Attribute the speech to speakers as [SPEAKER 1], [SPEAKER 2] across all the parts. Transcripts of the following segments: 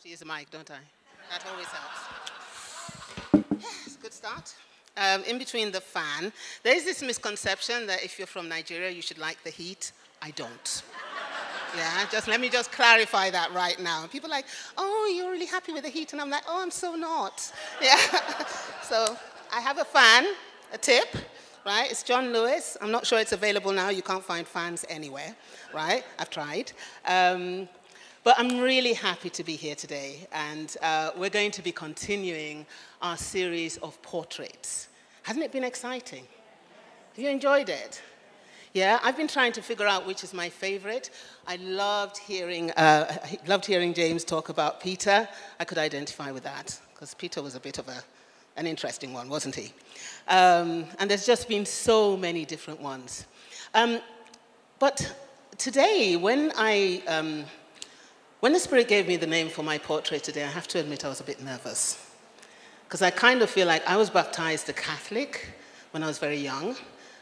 [SPEAKER 1] have to use the mic, don't I? That always helps. Yes, good start. Um, in between the fan, there is this misconception that if you're from Nigeria, you should like the heat. I don't. Yeah, just let me just clarify that right now. People are like, oh, you're really happy with the heat, and I'm like, oh, I'm so not. Yeah. so I have a fan, a tip, right? It's John Lewis. I'm not sure it's available now. You can't find fans anywhere, right? I've tried. Um, but I'm really happy to be here today, and uh, we're going to be continuing our series of portraits. Hasn't it been exciting? Have you enjoyed it? Yeah, I've been trying to figure out which is my favorite. I loved hearing, uh, loved hearing James talk about Peter. I could identify with that because Peter was a bit of a, an interesting one, wasn't he? Um, and there's just been so many different ones. Um, but today, when I um, when the Spirit gave me the name for my portrait today, I have to admit I was a bit nervous. Because I kind of feel like I was baptized a Catholic when I was very young.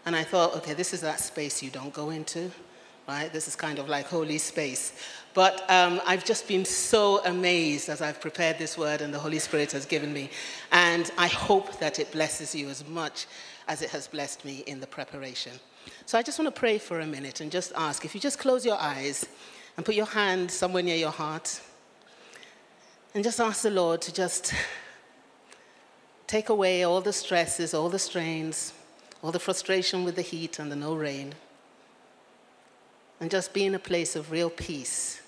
[SPEAKER 1] And I thought, okay, this is that space you don't go into, right? This is kind of like holy space. But um, I've just been so amazed as I've prepared this word and the Holy Spirit has given me. And I hope that it blesses you as much as it has blessed me in the preparation. So I just want to pray for a minute and just ask if you just close your eyes and put your hand somewhere near your heart and just ask the Lord to just take away all the stresses, all the strains, all the frustration with the heat and the no rain, and just be in a place of real peace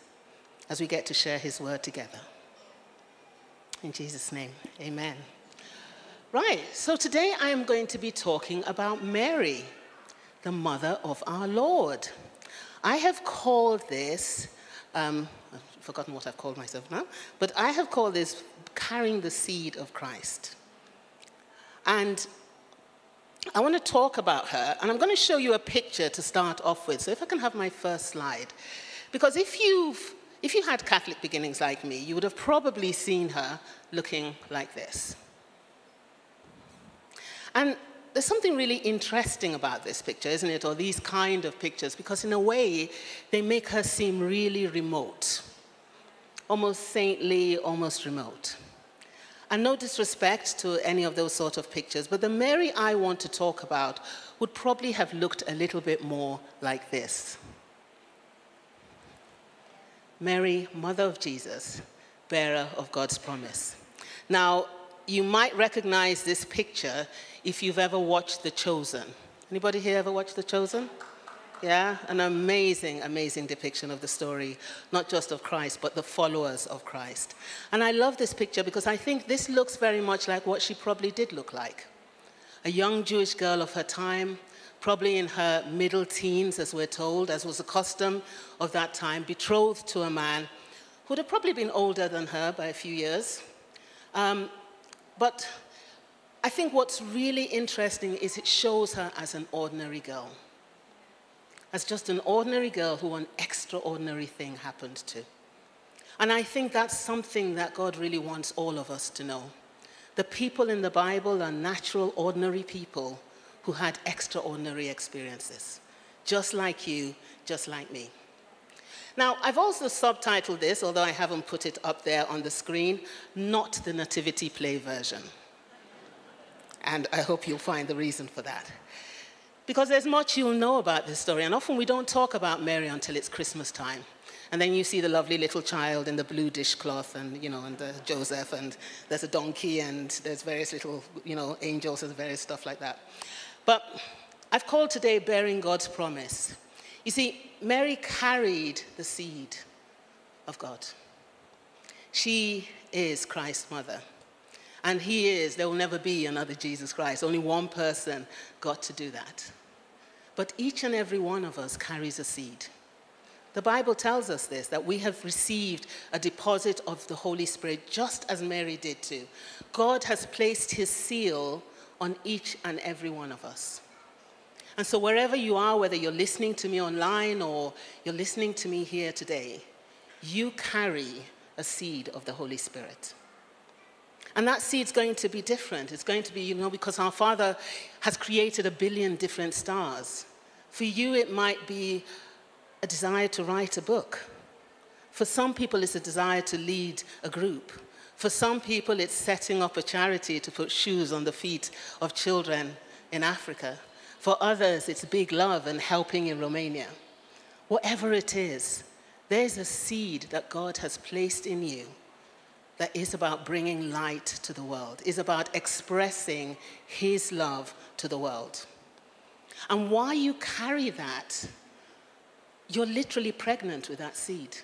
[SPEAKER 1] as we get to share His word together. In Jesus' name, amen. Right, so today I am going to be talking about Mary, the mother of our Lord. I have called this, um, I've forgotten what I've called myself now, but I have called this carrying the seed of Christ. And I want to talk about her, and I'm going to show you a picture to start off with. So if I can have my first slide. Because if you've if you had Catholic beginnings like me, you would have probably seen her looking like this. And there's something really interesting about this picture, isn't it? Or these kind of pictures, because in a way, they make her seem really remote, almost saintly, almost remote. And no disrespect to any of those sort of pictures, but the Mary I want to talk about would probably have looked a little bit more like this Mary, Mother of Jesus, bearer of God's promise. Now, you might recognize this picture if you've ever watched The Chosen. Anybody here ever watched The Chosen? Yeah, an amazing, amazing depiction of the story, not just of Christ, but the followers of Christ. And I love this picture because I think this looks very much like what she probably did look like. A young Jewish girl of her time, probably in her middle teens, as we're told, as was the custom of that time, betrothed to a man who would have probably been older than her by a few years. Um, but I think what's really interesting is it shows her as an ordinary girl, as just an ordinary girl who an extraordinary thing happened to. And I think that's something that God really wants all of us to know. The people in the Bible are natural, ordinary people who had extraordinary experiences, just like you, just like me. Now, I've also subtitled this, although I haven't put it up there on the screen, not the nativity play version. And I hope you'll find the reason for that. Because there's much you'll know about this story, and often we don't talk about Mary until it's Christmas time. And then you see the lovely little child in the blue dishcloth, and you know, and Joseph, and there's a donkey, and there's various little, you know, angels and various stuff like that. But I've called today bearing God's promise. You see, Mary carried the seed of God. She is Christ's mother. And he is, there will never be another Jesus Christ. Only one person got to do that. But each and every one of us carries a seed. The Bible tells us this that we have received a deposit of the Holy Spirit just as Mary did too. God has placed his seal on each and every one of us. And so, wherever you are, whether you're listening to me online or you're listening to me here today, you carry a seed of the Holy Spirit. And that seed's going to be different. It's going to be, you know, because our Father has created a billion different stars. For you, it might be a desire to write a book. For some people, it's a desire to lead a group. For some people, it's setting up a charity to put shoes on the feet of children in Africa. For others, it's big love and helping in Romania. Whatever it is, there's a seed that God has placed in you that is about bringing light to the world, is about expressing His love to the world. And while you carry that, you're literally pregnant with that seed.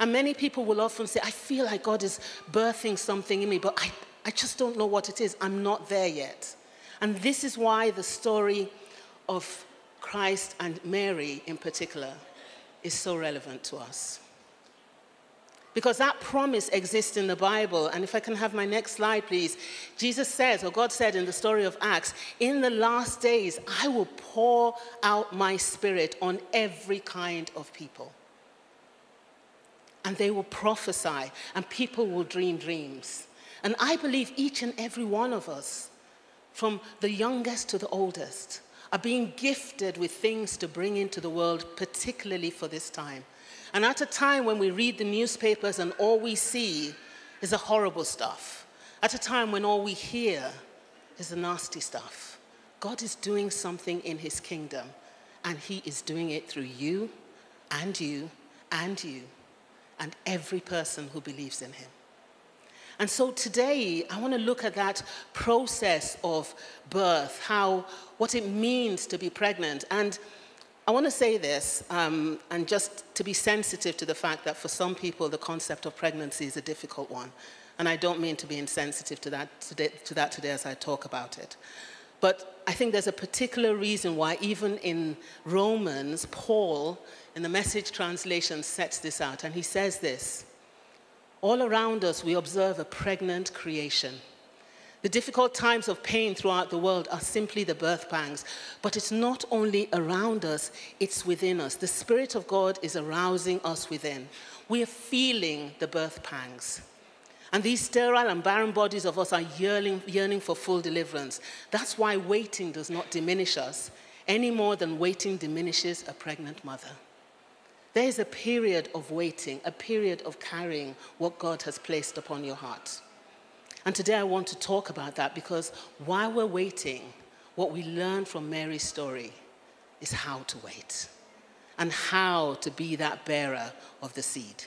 [SPEAKER 1] And many people will often say, I feel like God is birthing something in me, but I, I just don't know what it is. I'm not there yet. And this is why the story of Christ and Mary in particular is so relevant to us. Because that promise exists in the Bible. And if I can have my next slide, please. Jesus says, or God said in the story of Acts, in the last days, I will pour out my spirit on every kind of people. And they will prophesy, and people will dream dreams. And I believe each and every one of us, from the youngest to the oldest, are being gifted with things to bring into the world, particularly for this time. And at a time when we read the newspapers and all we see is the horrible stuff, at a time when all we hear is the nasty stuff, God is doing something in his kingdom, and he is doing it through you and you and you and every person who believes in him. And so today, I want to look at that process of birth, how, what it means to be pregnant. And I want to say this, um, and just to be sensitive to the fact that for some people, the concept of pregnancy is a difficult one. And I don't mean to be insensitive to that today, to that today as I talk about it. But I think there's a particular reason why, even in Romans, Paul, in the message translation, sets this out. And he says this all around us, we observe a pregnant creation. The difficult times of pain throughout the world are simply the birth pangs. But it's not only around us, it's within us. The Spirit of God is arousing us within. We are feeling the birth pangs. And these sterile and barren bodies of us are yearning, yearning for full deliverance. That's why waiting does not diminish us any more than waiting diminishes a pregnant mother. There is a period of waiting, a period of carrying what God has placed upon your heart. And today I want to talk about that because while we're waiting, what we learn from Mary's story is how to wait and how to be that bearer of the seed.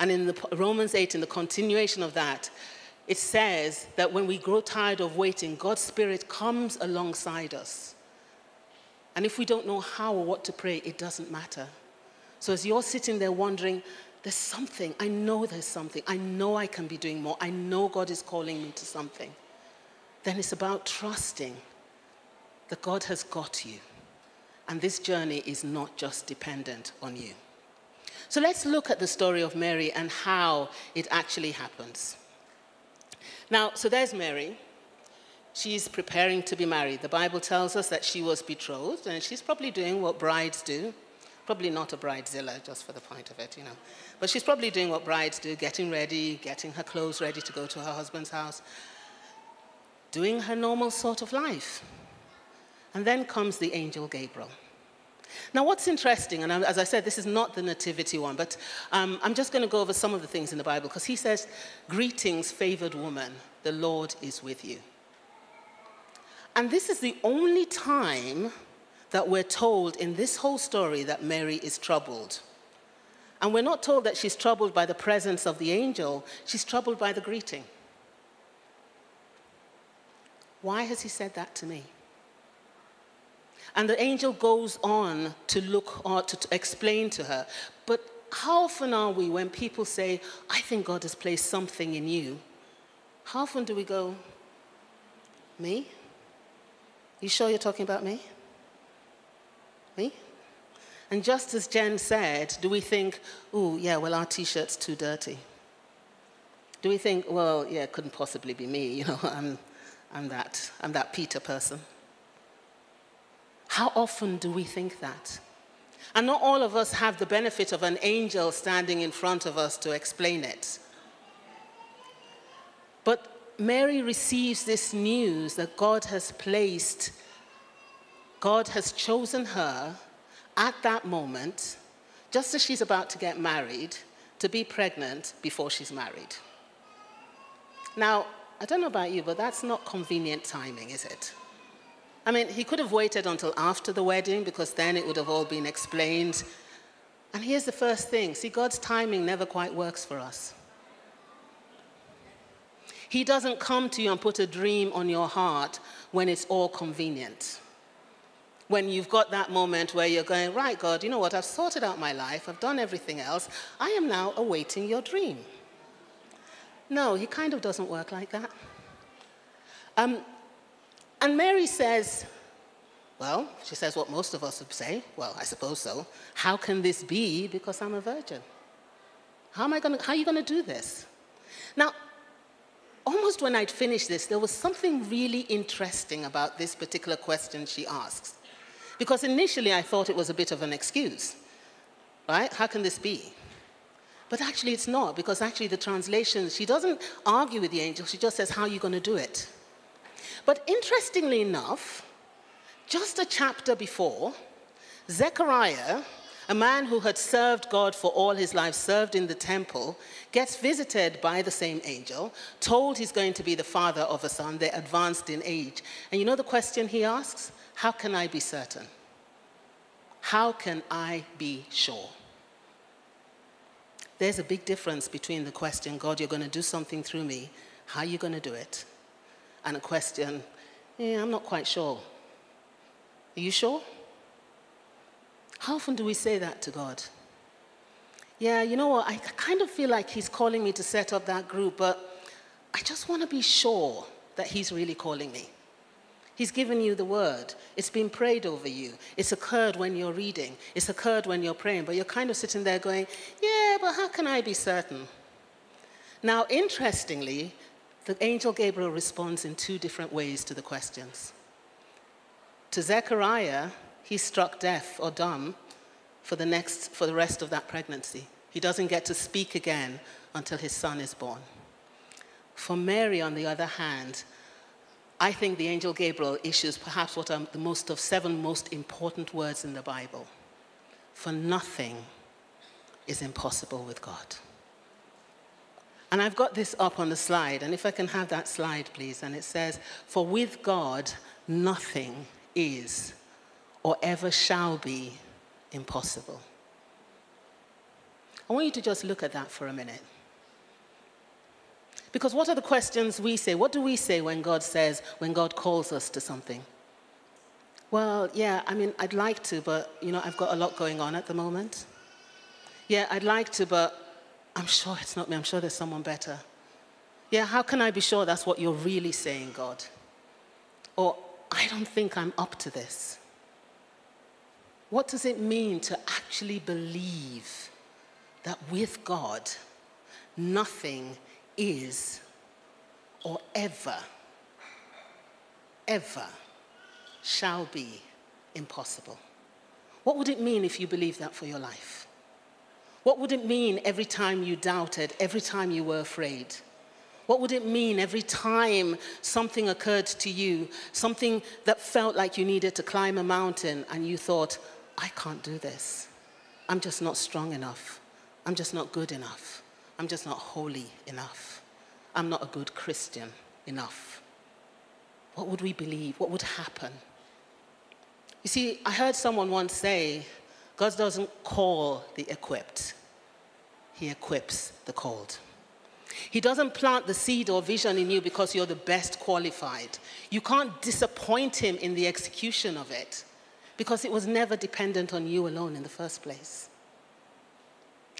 [SPEAKER 1] And in the Romans 8, in the continuation of that, it says that when we grow tired of waiting, God's Spirit comes alongside us. And if we don't know how or what to pray, it doesn't matter. So as you're sitting there wondering, there's something, I know there's something, I know I can be doing more, I know God is calling me to something, then it's about trusting that God has got you. And this journey is not just dependent on you. So let's look at the story of Mary and how it actually happens. Now, so there's Mary. She's preparing to be married. The Bible tells us that she was betrothed, and she's probably doing what brides do Probably not a bridezilla, just for the point of it, you know. But she's probably doing what brides do, getting ready, getting her clothes ready to go to her husband's house, doing her normal sort of life. And then comes the angel Gabriel. Now, what's interesting, and as I said, this is not the nativity one, but um, I'm just going to go over some of the things in the Bible because he says, Greetings, favored woman, the Lord is with you. And this is the only time that we're told in this whole story that Mary is troubled. And we're not told that she's troubled by the presence of the angel, she's troubled by the greeting. Why has he said that to me? And the angel goes on to look or to, to explain to her. But how often are we when people say, I think God has placed something in you? How often do we go, Me? You sure you're talking about me? And just as Jen said, do we think, oh, yeah, well, our t shirt's too dirty? Do we think, well, yeah, it couldn't possibly be me, you know, I'm, I'm, that, I'm that Peter person? How often do we think that? And not all of us have the benefit of an angel standing in front of us to explain it. But Mary receives this news that God has placed God has chosen her at that moment, just as she's about to get married, to be pregnant before she's married. Now, I don't know about you, but that's not convenient timing, is it? I mean, he could have waited until after the wedding because then it would have all been explained. And here's the first thing see, God's timing never quite works for us. He doesn't come to you and put a dream on your heart when it's all convenient. When you've got that moment where you're going, right, God, you know what? I've sorted out my life, I've done everything else. I am now awaiting your dream. No, he kind of doesn't work like that. Um, and Mary says, well, she says what most of us would say. Well, I suppose so. How can this be? Because I'm a virgin. How am I to, how are you going to do this? Now, almost when I'd finished this, there was something really interesting about this particular question she asks. Because initially I thought it was a bit of an excuse, right? How can this be? But actually, it's not, because actually, the translation, she doesn't argue with the angel, she just says, How are you going to do it? But interestingly enough, just a chapter before, Zechariah, a man who had served God for all his life, served in the temple, gets visited by the same angel, told he's going to be the father of a son. They're advanced in age. And you know the question he asks? How can I be certain? How can I be sure? There's a big difference between the question, God, you're going to do something through me, how are you going to do it? And a question, yeah, I'm not quite sure. Are you sure? How often do we say that to God? Yeah, you know what? I kind of feel like He's calling me to set up that group, but I just want to be sure that He's really calling me. He's given you the word. It's been prayed over you. It's occurred when you're reading. It's occurred when you're praying. But you're kind of sitting there going, yeah, but how can I be certain? Now, interestingly, the angel Gabriel responds in two different ways to the questions. To Zechariah, he's struck deaf or dumb for the, next, for the rest of that pregnancy. He doesn't get to speak again until his son is born. For Mary, on the other hand, I think the angel Gabriel issues perhaps what are the most of seven most important words in the Bible. For nothing is impossible with God. And I've got this up on the slide, and if I can have that slide, please. And it says, For with God, nothing is or ever shall be impossible. I want you to just look at that for a minute. Because what are the questions we say? What do we say when God says, when God calls us to something? Well, yeah, I mean, I'd like to, but, you know, I've got a lot going on at the moment. Yeah, I'd like to, but I'm sure it's not me. I'm sure there's someone better. Yeah, how can I be sure that's what you're really saying, God? Or, I don't think I'm up to this. What does it mean to actually believe that with God, nothing is or ever, ever shall be impossible. What would it mean if you believed that for your life? What would it mean every time you doubted, every time you were afraid? What would it mean every time something occurred to you, something that felt like you needed to climb a mountain and you thought, I can't do this. I'm just not strong enough. I'm just not good enough. I'm just not holy enough. I'm not a good Christian enough. What would we believe? What would happen? You see, I heard someone once say, God doesn't call the equipped, He equips the called. He doesn't plant the seed or vision in you because you're the best qualified. You can't disappoint Him in the execution of it because it was never dependent on you alone in the first place.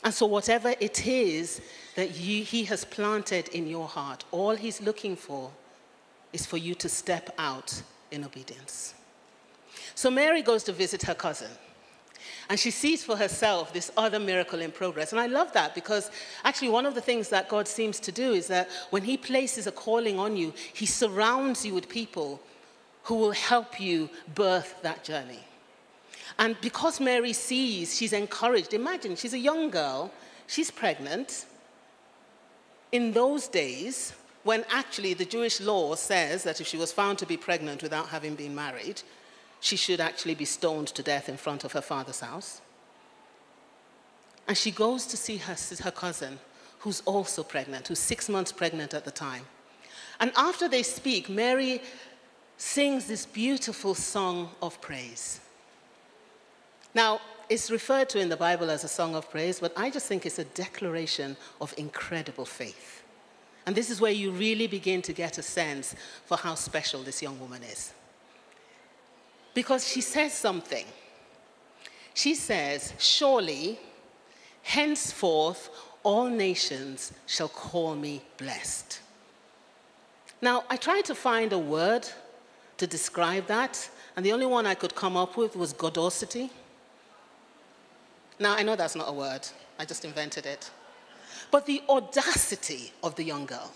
[SPEAKER 1] And so, whatever it is that you, He has planted in your heart, all He's looking for is for you to step out in obedience. So, Mary goes to visit her cousin. And she sees for herself this other miracle in progress. And I love that because actually, one of the things that God seems to do is that when He places a calling on you, He surrounds you with people who will help you birth that journey. And because Mary sees, she's encouraged. Imagine, she's a young girl, she's pregnant. In those days, when actually the Jewish law says that if she was found to be pregnant without having been married, she should actually be stoned to death in front of her father's house. And she goes to see her, her cousin, who's also pregnant, who's six months pregnant at the time. And after they speak, Mary sings this beautiful song of praise. Now, it's referred to in the Bible as a song of praise, but I just think it's a declaration of incredible faith. And this is where you really begin to get a sense for how special this young woman is. Because she says something. She says, Surely, henceforth, all nations shall call me blessed. Now, I tried to find a word to describe that, and the only one I could come up with was godosity. Now, I know that's not a word, I just invented it. But the audacity of the young girl.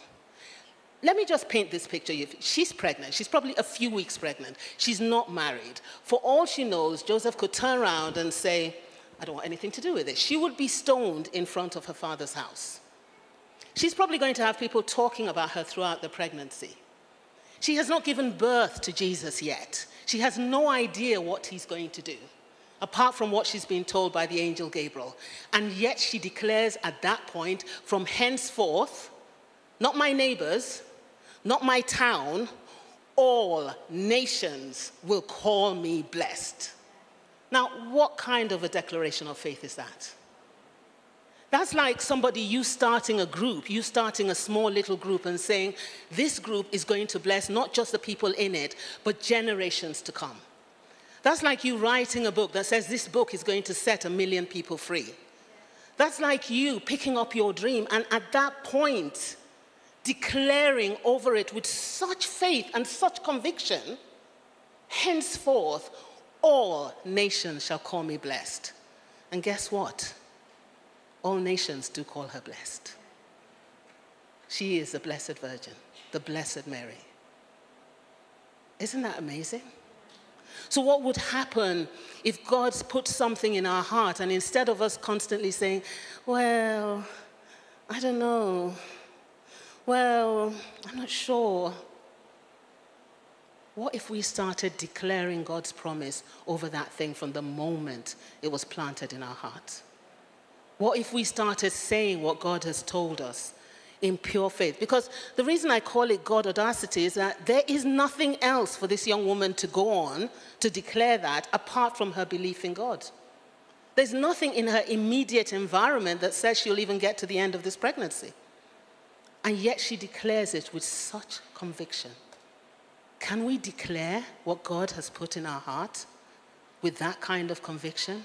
[SPEAKER 1] Let me just paint this picture. She's pregnant. She's probably a few weeks pregnant. She's not married. For all she knows, Joseph could turn around and say, I don't want anything to do with it. She would be stoned in front of her father's house. She's probably going to have people talking about her throughout the pregnancy. She has not given birth to Jesus yet. She has no idea what he's going to do apart from what she's been told by the angel Gabriel. And yet she declares at that point, from henceforth, not my neighbors, not my town, all nations will call me blessed. Now, what kind of a declaration of faith is that? That's like somebody, you starting a group, you starting a small little group and saying, this group is going to bless not just the people in it, but generations to come. That's like you writing a book that says this book is going to set a million people free. That's like you picking up your dream and at that point declaring over it with such faith and such conviction, henceforth all nations shall call me blessed. And guess what? All nations do call her blessed. She is the Blessed Virgin, the Blessed Mary. Isn't that amazing? So, what would happen if God put something in our heart and instead of us constantly saying, Well, I don't know, well, I'm not sure. What if we started declaring God's promise over that thing from the moment it was planted in our heart? What if we started saying what God has told us in pure faith. Because the reason I call it God audacity is that there is nothing else for this young woman to go on to declare that apart from her belief in God. There's nothing in her immediate environment that says she'll even get to the end of this pregnancy. And yet she declares it with such conviction. Can we declare what God has put in our heart with that kind of conviction?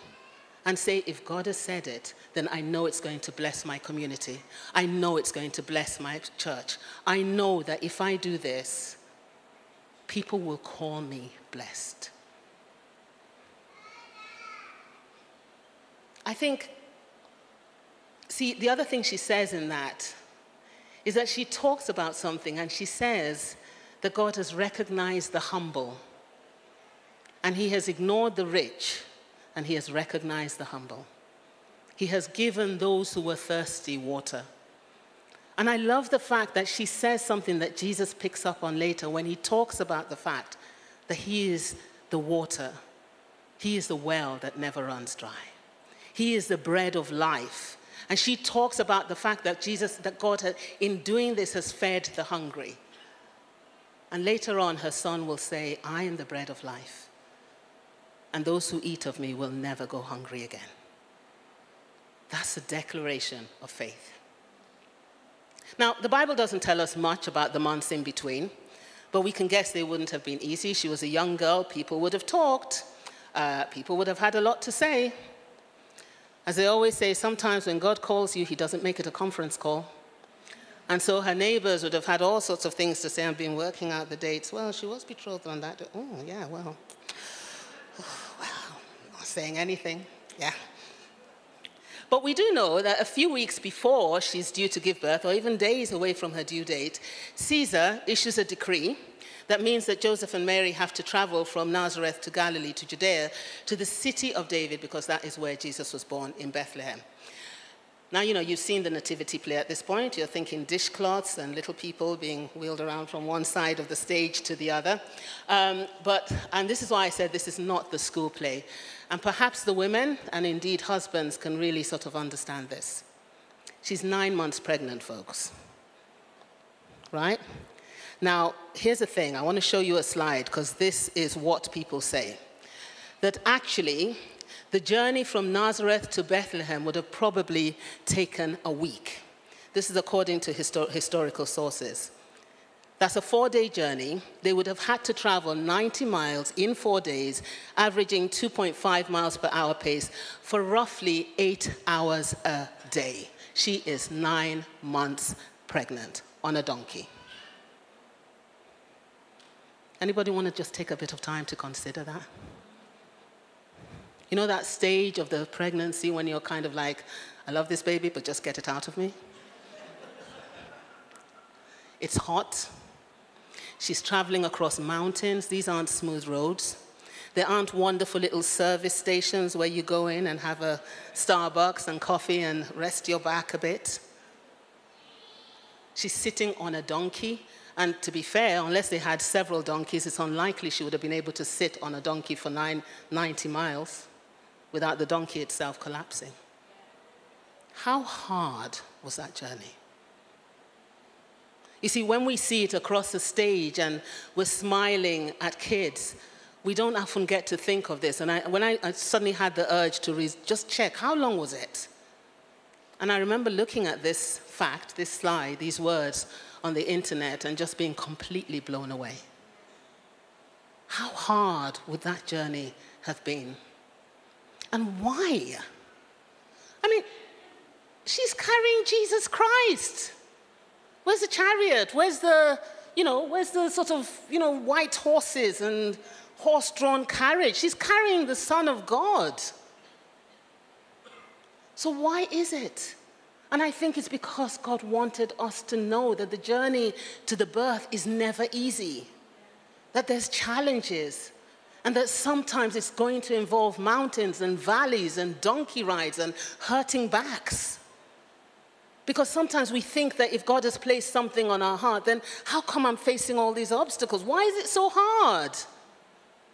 [SPEAKER 1] And say, if God has said it, then I know it's going to bless my community. I know it's going to bless my church. I know that if I do this, people will call me blessed. I think, see, the other thing she says in that is that she talks about something and she says that God has recognized the humble and he has ignored the rich and he has recognized the humble. He has given those who were thirsty water. And I love the fact that she says something that Jesus picks up on later when he talks about the fact that he is the water, he is the well that never runs dry, he is the bread of life. And she talks about the fact that Jesus, that God, had, in doing this, has fed the hungry. And later on, her son will say, I am the bread of life and those who eat of me will never go hungry again. That's a declaration of faith. Now, the Bible doesn't tell us much about the months in between, but we can guess they wouldn't have been easy. She was a young girl, people would have talked, uh, people would have had a lot to say. As they always say, sometimes when God calls you, he doesn't make it a conference call. And so her neighbors would have had all sorts of things to say. I've been working out the dates. Well, she was betrothed on that. day. Oh, yeah, well, saying anything. Yeah. But we do know that a few weeks before she's due to give birth, or even days away from her due date, Caesar issues a decree that means that Joseph and Mary have to travel from Nazareth to Galilee to Judea to the city of David, because that is where Jesus was born in Bethlehem. Now, you know, you've seen the nativity play at this point. You're thinking dishcloths and little people being wheeled around from one side of the stage to the other. Um, but, and this is why I said this is not the school play. And perhaps the women, and indeed husbands, can really sort of understand this. She's nine months pregnant, folks. Right? Now, here's the thing I want to show you a slide because this is what people say. That actually, the journey from Nazareth to Bethlehem would have probably taken a week. This is according to histor- historical sources. That's a four day journey. They would have had to travel 90 miles in four days, averaging 2.5 miles per hour pace for roughly eight hours a day. She is nine months pregnant on a donkey. Anybody want to just take a bit of time to consider that? You know that stage of the pregnancy when you're kind of like, I love this baby, but just get it out of me? It's hot. She's traveling across mountains. These aren't smooth roads. There aren't wonderful little service stations where you go in and have a Starbucks and coffee and rest your back a bit. She's sitting on a donkey. And to be fair, unless they had several donkeys, it's unlikely she would have been able to sit on a donkey for nine, 90 miles without the donkey itself collapsing. How hard was that journey? You see, when we see it across the stage and we're smiling at kids, we don't often get to think of this. And I, when I, I suddenly had the urge to re- just check, how long was it? And I remember looking at this fact, this slide, these words on the internet, and just being completely blown away. How hard would that journey have been? And why? I mean, she's carrying Jesus Christ. Where's the chariot? Where's the, you know, where's the sort of, you know, white horses and horse drawn carriage? She's carrying the Son of God. So why is it? And I think it's because God wanted us to know that the journey to the birth is never easy, that there's challenges, and that sometimes it's going to involve mountains and valleys and donkey rides and hurting backs. Because sometimes we think that if God has placed something on our heart, then how come I'm facing all these obstacles? Why is it so hard?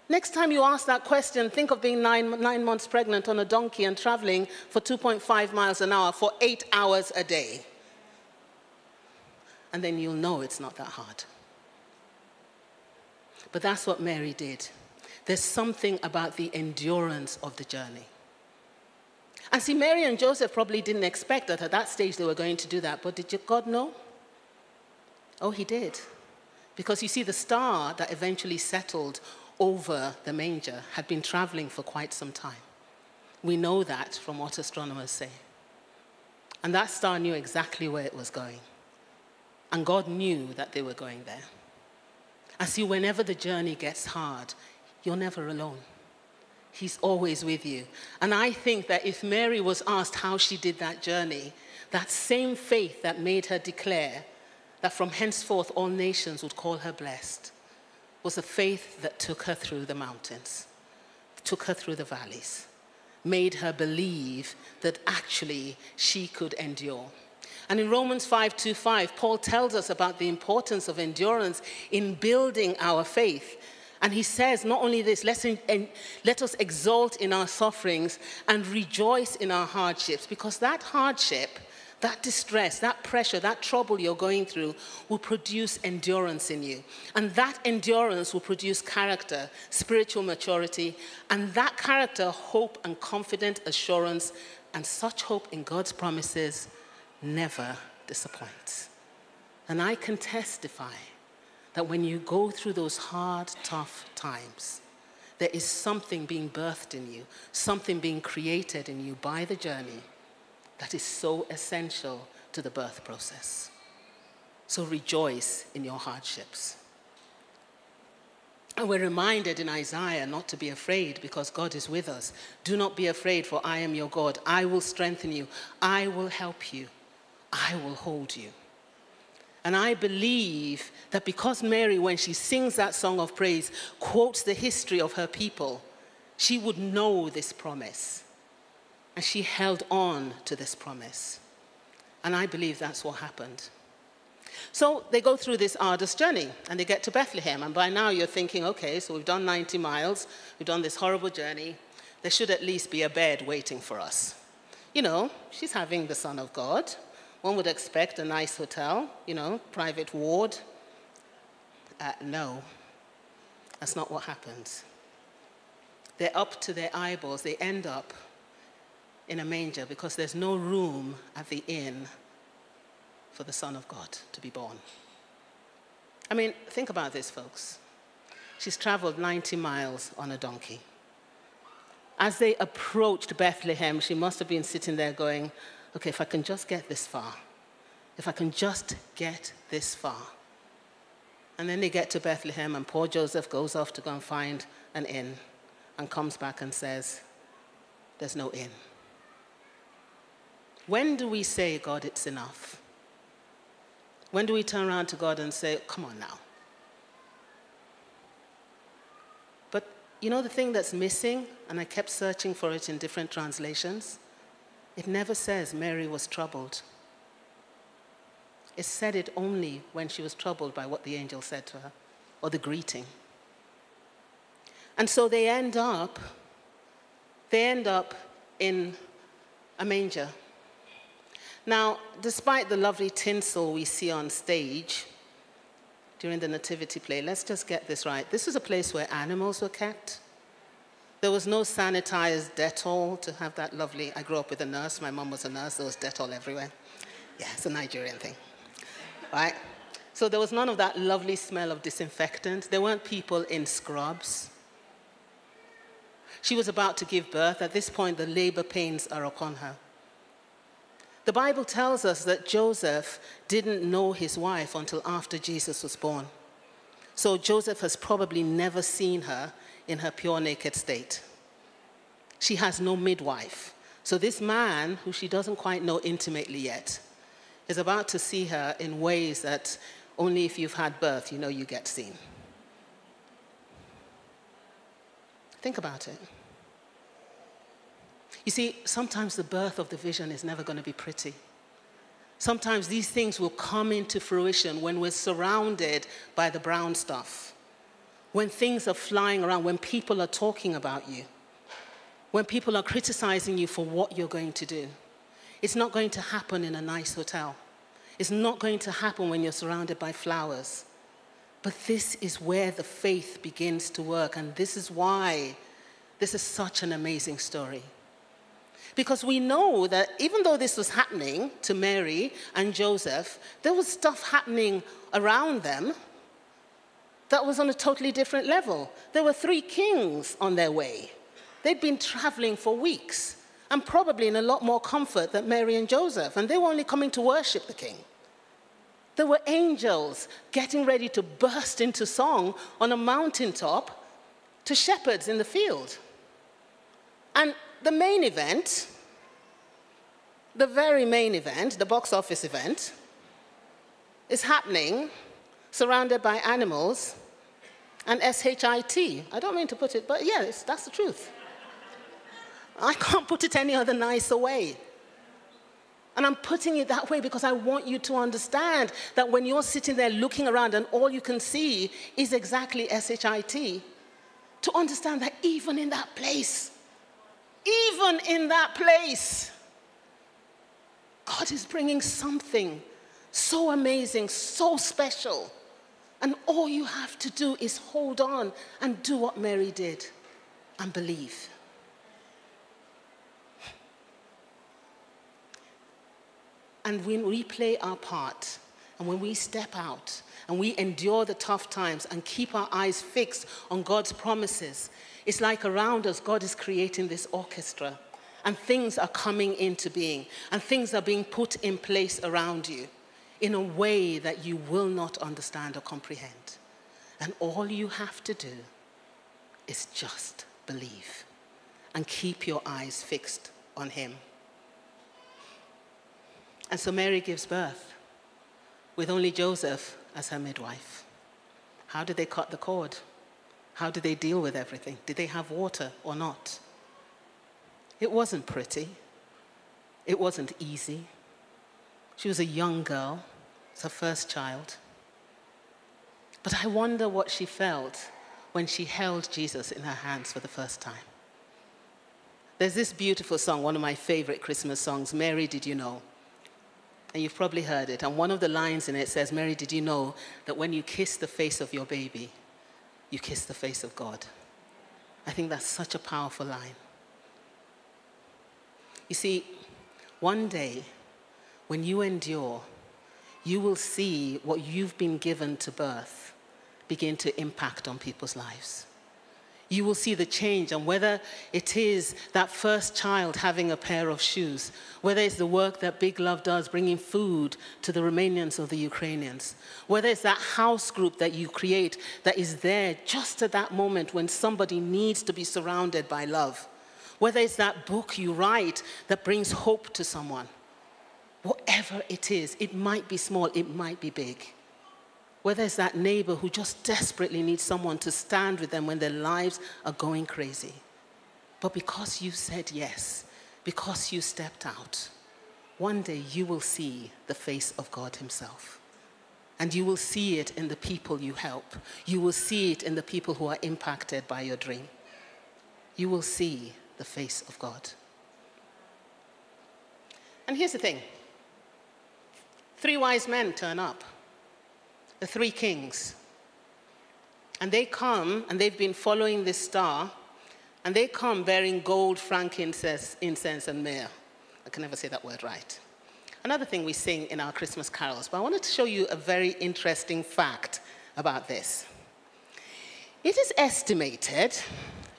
[SPEAKER 1] Next time you ask that question, think of being nine, nine months pregnant on a donkey and traveling for 2.5 miles an hour for eight hours a day. And then you'll know it's not that hard. But that's what Mary did. There's something about the endurance of the journey. And see, Mary and Joseph probably didn't expect that at that stage they were going to do that, but did God know? Oh, He did. Because you see, the star that eventually settled over the manger had been traveling for quite some time. We know that from what astronomers say. And that star knew exactly where it was going. And God knew that they were going there. And see, whenever the journey gets hard, you're never alone. He's always with you. And I think that if Mary was asked how she did that journey, that same faith that made her declare that from henceforth all nations would call her blessed was a faith that took her through the mountains, took her through the valleys, made her believe that actually she could endure. And in Romans 5:25, Paul tells us about the importance of endurance in building our faith. And he says, not only this, let let us exult in our sufferings and rejoice in our hardships, because that hardship that distress, that pressure, that trouble you're going through will produce endurance in you. And that endurance will produce character, spiritual maturity, and that character, hope and confident assurance. And such hope in God's promises never disappoints. And I can testify that when you go through those hard, tough times, there is something being birthed in you, something being created in you by the journey that is so essential to the birth process. So rejoice in your hardships. And we're reminded in Isaiah not to be afraid because God is with us. Do not be afraid, for I am your God. I will strengthen you. I will help you. I will hold you. And I believe that because Mary, when she sings that song of praise, quotes the history of her people, she would know this promise. And she held on to this promise. And I believe that's what happened. So they go through this arduous journey and they get to Bethlehem. And by now you're thinking, okay, so we've done 90 miles, we've done this horrible journey. There should at least be a bed waiting for us. You know, she's having the Son of God. One would expect a nice hotel, you know, private ward. Uh, no, that's not what happens. They're up to their eyeballs. They end up in a manger because there's no room at the inn for the Son of God to be born. I mean, think about this, folks. She's traveled 90 miles on a donkey. As they approached Bethlehem, she must have been sitting there going, okay, if I can just get this far, if I can just get this far. And then they get to Bethlehem, and poor Joseph goes off to go and find an inn and comes back and says, There's no inn. When do we say, God, it's enough? When do we turn around to God and say, Come on now? But you know the thing that's missing, and I kept searching for it in different translations? It never says Mary was troubled. It said it only when she was troubled by what the angel said to her, or the greeting. And so they end up, they end up in a manger. Now, despite the lovely tinsel we see on stage during the nativity play, let's just get this right. This was a place where animals were kept. There was no sanitized Dettol to have that lovely. I grew up with a nurse. My mom was a nurse. There was Dettol everywhere. Yeah, it's a Nigerian thing. Right? So there was none of that lovely smell of disinfectant. There weren't people in scrubs. She was about to give birth. At this point, the labor pains are upon her. The Bible tells us that Joseph didn't know his wife until after Jesus was born. So Joseph has probably never seen her in her pure naked state. She has no midwife. So this man, who she doesn't quite know intimately yet, is about to see her in ways that only if you've had birth, you know you get seen. Think about it. You see, sometimes the birth of the vision is never going to be pretty. Sometimes these things will come into fruition when we're surrounded by the brown stuff, when things are flying around, when people are talking about you, when people are criticizing you for what you're going to do. It's not going to happen in a nice hotel. It's not going to happen when you're surrounded by flowers. But this is where the faith begins to work, and this is why this is such an amazing story. Because we know that even though this was happening to Mary and Joseph, there was stuff happening around them that was on a totally different level. There were three kings on their way. They'd been traveling for weeks and probably in a lot more comfort than Mary and Joseph, and they were only coming to worship the king. There were angels getting ready to burst into song on a mountaintop to shepherds in the field. And the main event, the very main event, the box office event, is happening surrounded by animals and SHIT. I don't mean to put it, but yes, that's the truth. I can't put it any other nicer way. And I'm putting it that way because I want you to understand that when you're sitting there looking around and all you can see is exactly SHIT, to understand that even in that place, even in that place, God is bringing something so amazing, so special. And all you have to do is hold on and do what Mary did and believe. And when we play our part, and when we step out, and we endure the tough times and keep our eyes fixed on God's promises, it's like around us, God is creating this orchestra, and things are coming into being, and things are being put in place around you in a way that you will not understand or comprehend. And all you have to do is just believe and keep your eyes fixed on Him. And so Mary gives birth with only Joseph as her midwife. How did they cut the cord? How did they deal with everything? Did they have water or not? It wasn't pretty. It wasn't easy. She was a young girl, it's her first child. But I wonder what she felt when she held Jesus in her hands for the first time. There's this beautiful song, one of my favorite Christmas songs, Mary, Did You Know? And you've probably heard it. And one of the lines in it says, Mary, did you know that when you kiss the face of your baby, you kiss the face of God? I think that's such a powerful line. You see, one day, when you endure, you will see what you've been given to birth begin to impact on people's lives you will see the change. And whether it is that first child having a pair of shoes, whether it's the work that Big Love does, bringing food to the Romanians or the Ukrainians, whether it's that house group that you create that is there just at that moment when somebody needs to be surrounded by love, whether it's that book you write that brings hope to someone, whatever it is, it might be small, it might be big whether it's that neighbor who just desperately needs someone to stand with them when their lives are going crazy. But because you said yes, because you stepped out, one day you will see the face of God Himself. And you will see it in the people you help. You will see it in the people who are impacted by your dream. You will see the face of God. And here's the thing three wise men turn up the three kings. And they come, and they've been following this star, and they come bearing gold, frankincense, incense, and myrrh. I can never say that word right. Another thing we sing in our Christmas carols, but I wanted to show you a very interesting fact about this. It is estimated,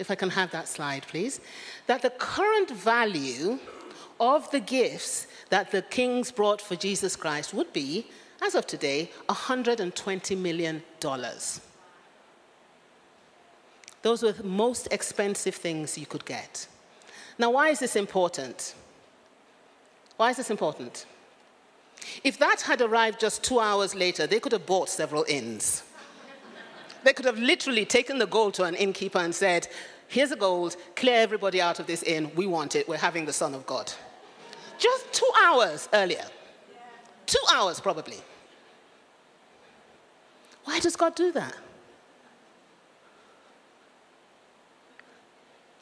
[SPEAKER 1] if I can have that slide, please, that the current value of the gifts that the kings brought for Jesus Christ would be as of today, $120 million. Those were the most expensive things you could get. Now, why is this important? Why is this important? If that had arrived just two hours later, they could have bought several inns. they could have literally taken the gold to an innkeeper and said, Here's the gold, clear everybody out of this inn, we want it, we're having the Son of God. Just two hours earlier. Two hours, probably. Why does God do that?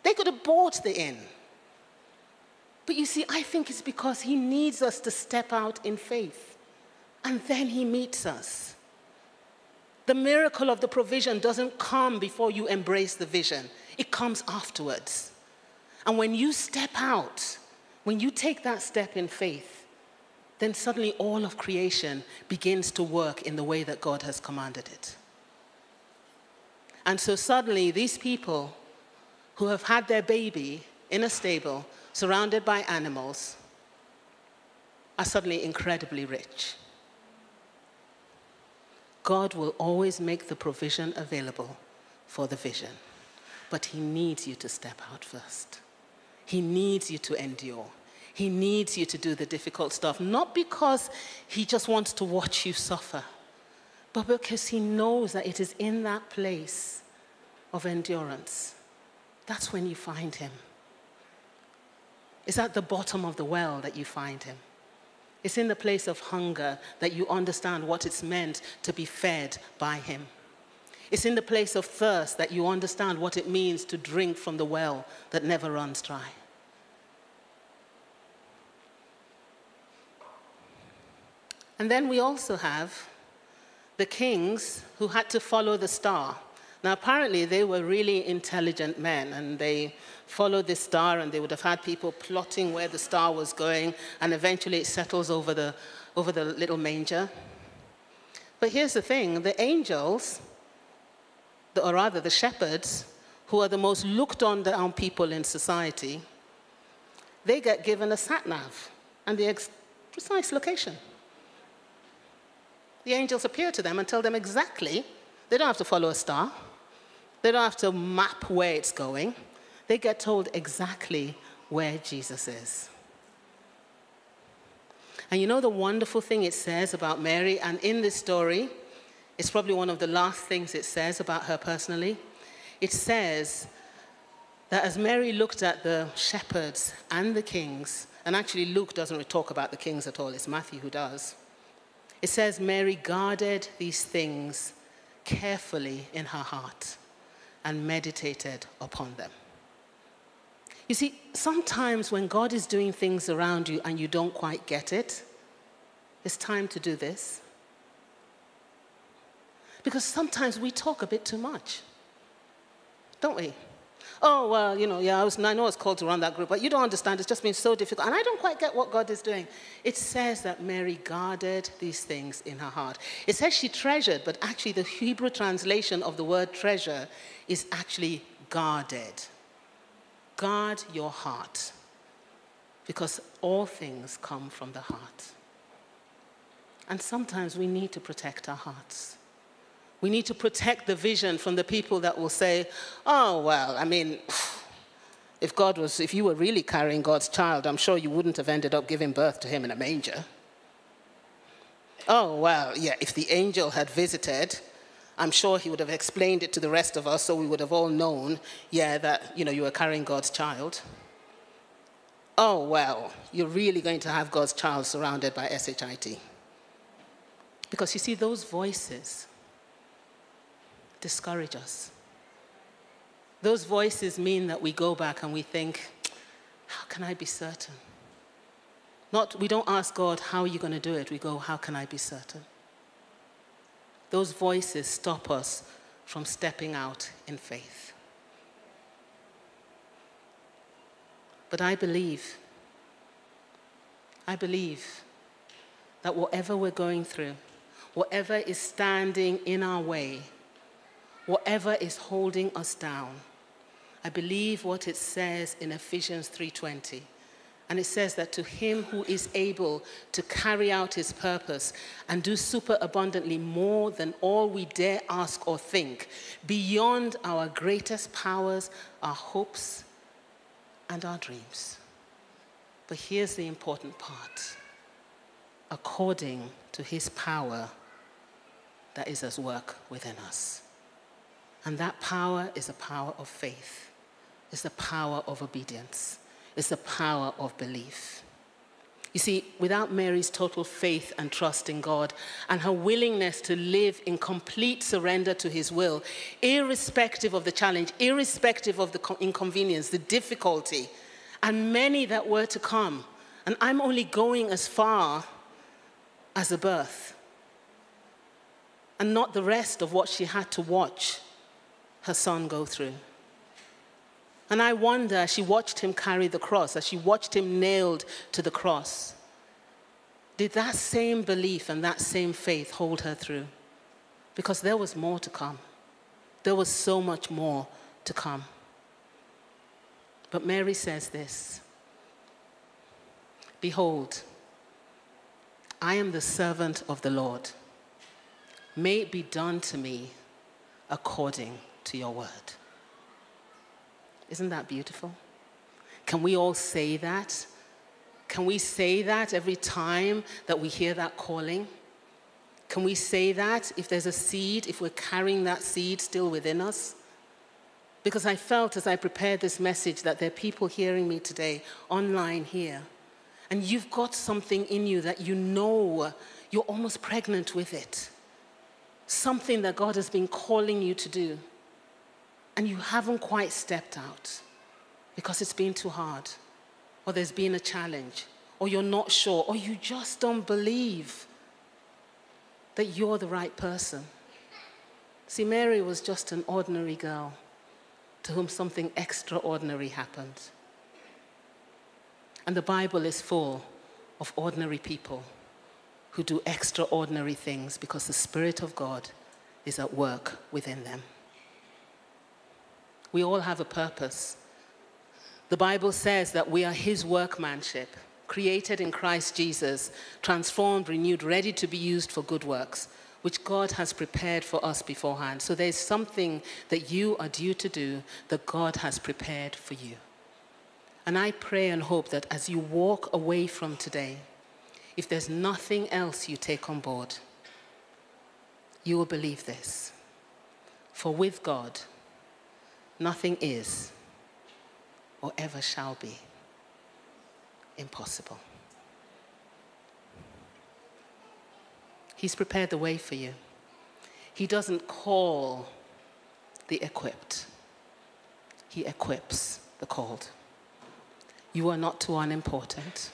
[SPEAKER 1] They could have bought the inn. But you see, I think it's because He needs us to step out in faith. And then He meets us. The miracle of the provision doesn't come before you embrace the vision, it comes afterwards. And when you step out, when you take that step in faith, then suddenly all of creation begins to work in the way that God has commanded it. And so suddenly, these people who have had their baby in a stable, surrounded by animals, are suddenly incredibly rich. God will always make the provision available for the vision, but He needs you to step out first. He needs you to endure. He needs you to do the difficult stuff, not because He just wants to watch you suffer, but because He knows that it is in that place of endurance. That's when you find Him. It's at the bottom of the well that you find Him. It's in the place of hunger that you understand what it's meant to be fed by Him. It's in the place of thirst that you understand what it means to drink from the well that never runs dry. And then we also have the kings who had to follow the star. Now, apparently, they were really intelligent men, and they followed the star, and they would have had people plotting where the star was going, and eventually it settles over the, over the little manger. But here's the thing the angels, or rather the shepherds, who are the most looked on down people in society, they get given a sat nav and the precise location the angels appear to them and tell them exactly, they don't have to follow a star, they don't have to map where it's going. They get told exactly where Jesus is. And you know the wonderful thing it says about Mary, and in this story, it's probably one of the last things it says about her personally. It says that as Mary looked at the shepherds and the kings and actually Luke doesn't talk about the kings at all, it's Matthew who does. It says Mary guarded these things carefully in her heart and meditated upon them. You see, sometimes when God is doing things around you and you don't quite get it, it's time to do this. Because sometimes we talk a bit too much, don't we? Oh, well, you know, yeah, I, was, I know it's called to run that group, but you don't understand. It's just been so difficult. And I don't quite get what God is doing. It says that Mary guarded these things in her heart. It says she treasured, but actually, the Hebrew translation of the word treasure is actually guarded. Guard your heart, because all things come from the heart. And sometimes we need to protect our hearts. We need to protect the vision from the people that will say, oh, well, I mean, if God was, if you were really carrying God's child, I'm sure you wouldn't have ended up giving birth to him in a manger. Oh, well, yeah, if the angel had visited, I'm sure he would have explained it to the rest of us so we would have all known, yeah, that, you know, you were carrying God's child. Oh, well, you're really going to have God's child surrounded by SHIT. Because you see, those voices, discourage us. Those voices mean that we go back and we think, how can I be certain? Not, we don't ask God, how are you going to do it? We go, how can I be certain? Those voices stop us from stepping out in faith. But I believe, I believe that whatever we're going through, whatever is standing in our way, whatever is holding us down. I believe what it says in Ephesians 3:20. And it says that to him who is able to carry out his purpose and do super abundantly more than all we dare ask or think, beyond our greatest powers, our hopes, and our dreams. But here's the important part according to his power that is at work within us. And that power is a power of faith, it's the power of obedience, it's the power of belief. You see, without Mary's total faith and trust in God and her willingness to live in complete surrender to His will, irrespective of the challenge, irrespective of the inconvenience, the difficulty, and many that were to come, and I'm only going as far as a birth and not the rest of what she had to watch her son go through. And I wonder, as she watched him carry the cross, as she watched him nailed to the cross, did that same belief and that same faith hold her through? Because there was more to come. There was so much more to come. But Mary says this Behold, I am the servant of the Lord. May it be done to me according to your word. Isn't that beautiful? Can we all say that? Can we say that every time that we hear that calling? Can we say that if there's a seed, if we're carrying that seed still within us? Because I felt as I prepared this message that there are people hearing me today online here, and you've got something in you that you know you're almost pregnant with it. Something that God has been calling you to do and you haven't quite stepped out because it's been too hard, or there's been a challenge, or you're not sure, or you just don't believe that you're the right person. See, Mary was just an ordinary girl to whom something extraordinary happened. And the Bible is full of ordinary people who do extraordinary things because the Spirit of God is at work within them. We all have a purpose. The Bible says that we are His workmanship, created in Christ Jesus, transformed, renewed, ready to be used for good works, which God has prepared for us beforehand. So there's something that you are due to do that God has prepared for you. And I pray and hope that as you walk away from today, if there's nothing else you take on board, you will believe this. For with God, nothing is or ever shall be impossible. He's prepared the way for you. He doesn't call the equipped, He equips the called. You are not too unimportant.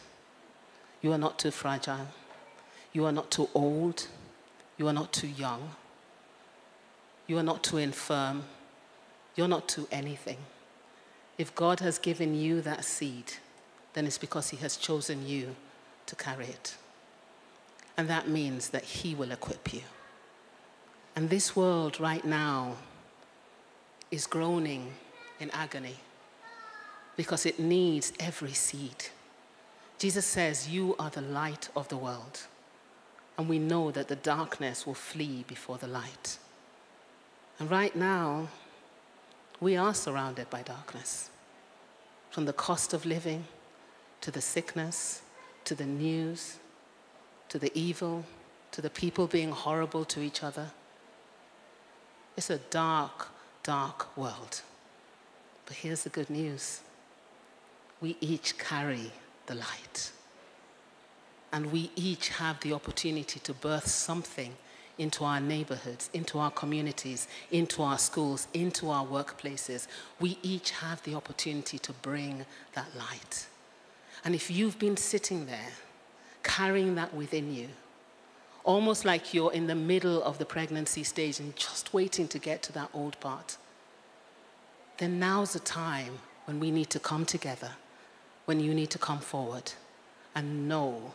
[SPEAKER 1] You are not too fragile. You are not too old. You are not too young. You are not too infirm. You're not to anything. If God has given you that seed, then it's because He has chosen you to carry it. And that means that He will equip you. And this world right now is groaning in agony because it needs every seed. Jesus says, You are the light of the world. And we know that the darkness will flee before the light. And right now, we are surrounded by darkness. From the cost of living, to the sickness, to the news, to the evil, to the people being horrible to each other. It's a dark, dark world. But here's the good news we each carry the light. And we each have the opportunity to birth something into our neighborhoods, into our communities, into our schools, into our workplaces. We each have the opportunity to bring that light. And if you've been sitting there carrying that within you, almost like you're in the middle of the pregnancy stage and just waiting to get to that old part, then now's the time when we need to come together, when you need to come forward and know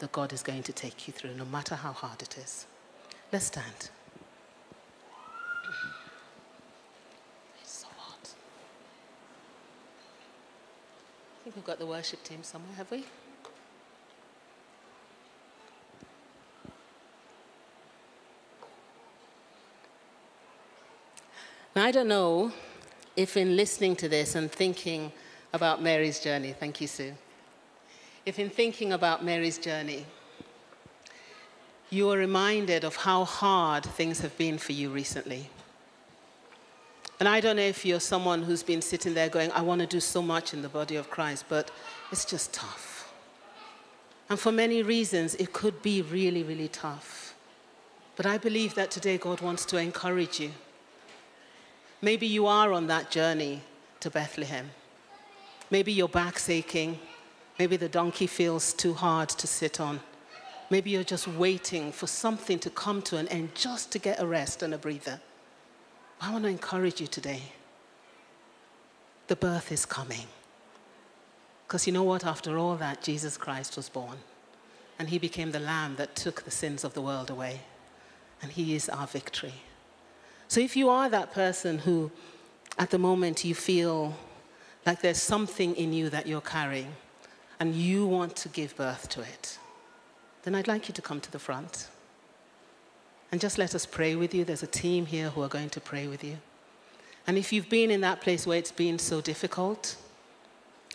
[SPEAKER 1] that God is going to take you through, no matter how hard it is. Let's stand. It's so hot. I think we've got the worship team somewhere, have we? Now, I don't know if in listening to this and thinking about Mary's journey, thank you, Sue, if in thinking about Mary's journey, you are reminded of how hard things have been for you recently. And I don't know if you're someone who's been sitting there going, I want to do so much in the body of Christ, but it's just tough. And for many reasons, it could be really, really tough. But I believe that today God wants to encourage you. Maybe you are on that journey to Bethlehem. Maybe your back's aching. Maybe the donkey feels too hard to sit on. Maybe you're just waiting for something to come to an end just to get a rest and a breather. I want to encourage you today. The birth is coming. Because you know what? After all that, Jesus Christ was born. And he became the lamb that took the sins of the world away. And he is our victory. So if you are that person who, at the moment, you feel like there's something in you that you're carrying, and you want to give birth to it, then I'd like you to come to the front. And just let us pray with you. There's a team here who are going to pray with you. And if you've been in that place where it's been so difficult,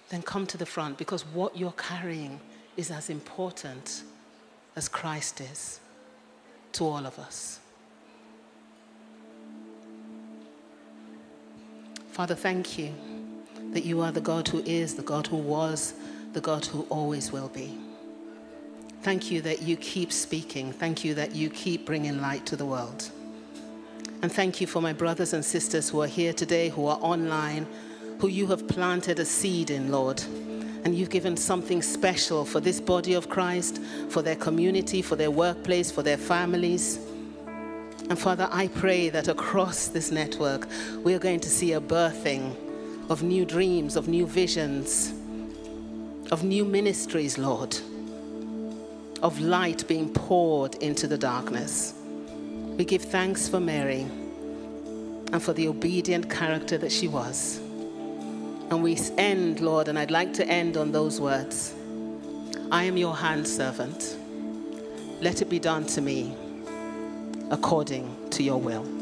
[SPEAKER 1] then come to the front because what you're carrying is as important as Christ is to all of us. Father, thank you that you are the God who is, the God who was, the God who always will be. Thank you that you keep speaking. Thank you that you keep bringing light to the world. And thank you for my brothers and sisters who are here today, who are online, who you have planted a seed in, Lord. And you've given something special for this body of Christ, for their community, for their workplace, for their families. And Father, I pray that across this network, we are going to see a birthing of new dreams, of new visions, of new ministries, Lord of light being poured into the darkness. We give thanks for Mary and for the obedient character that she was. And we end, Lord, and I'd like to end on those words I am your hand servant. Let it be done to me according to your will.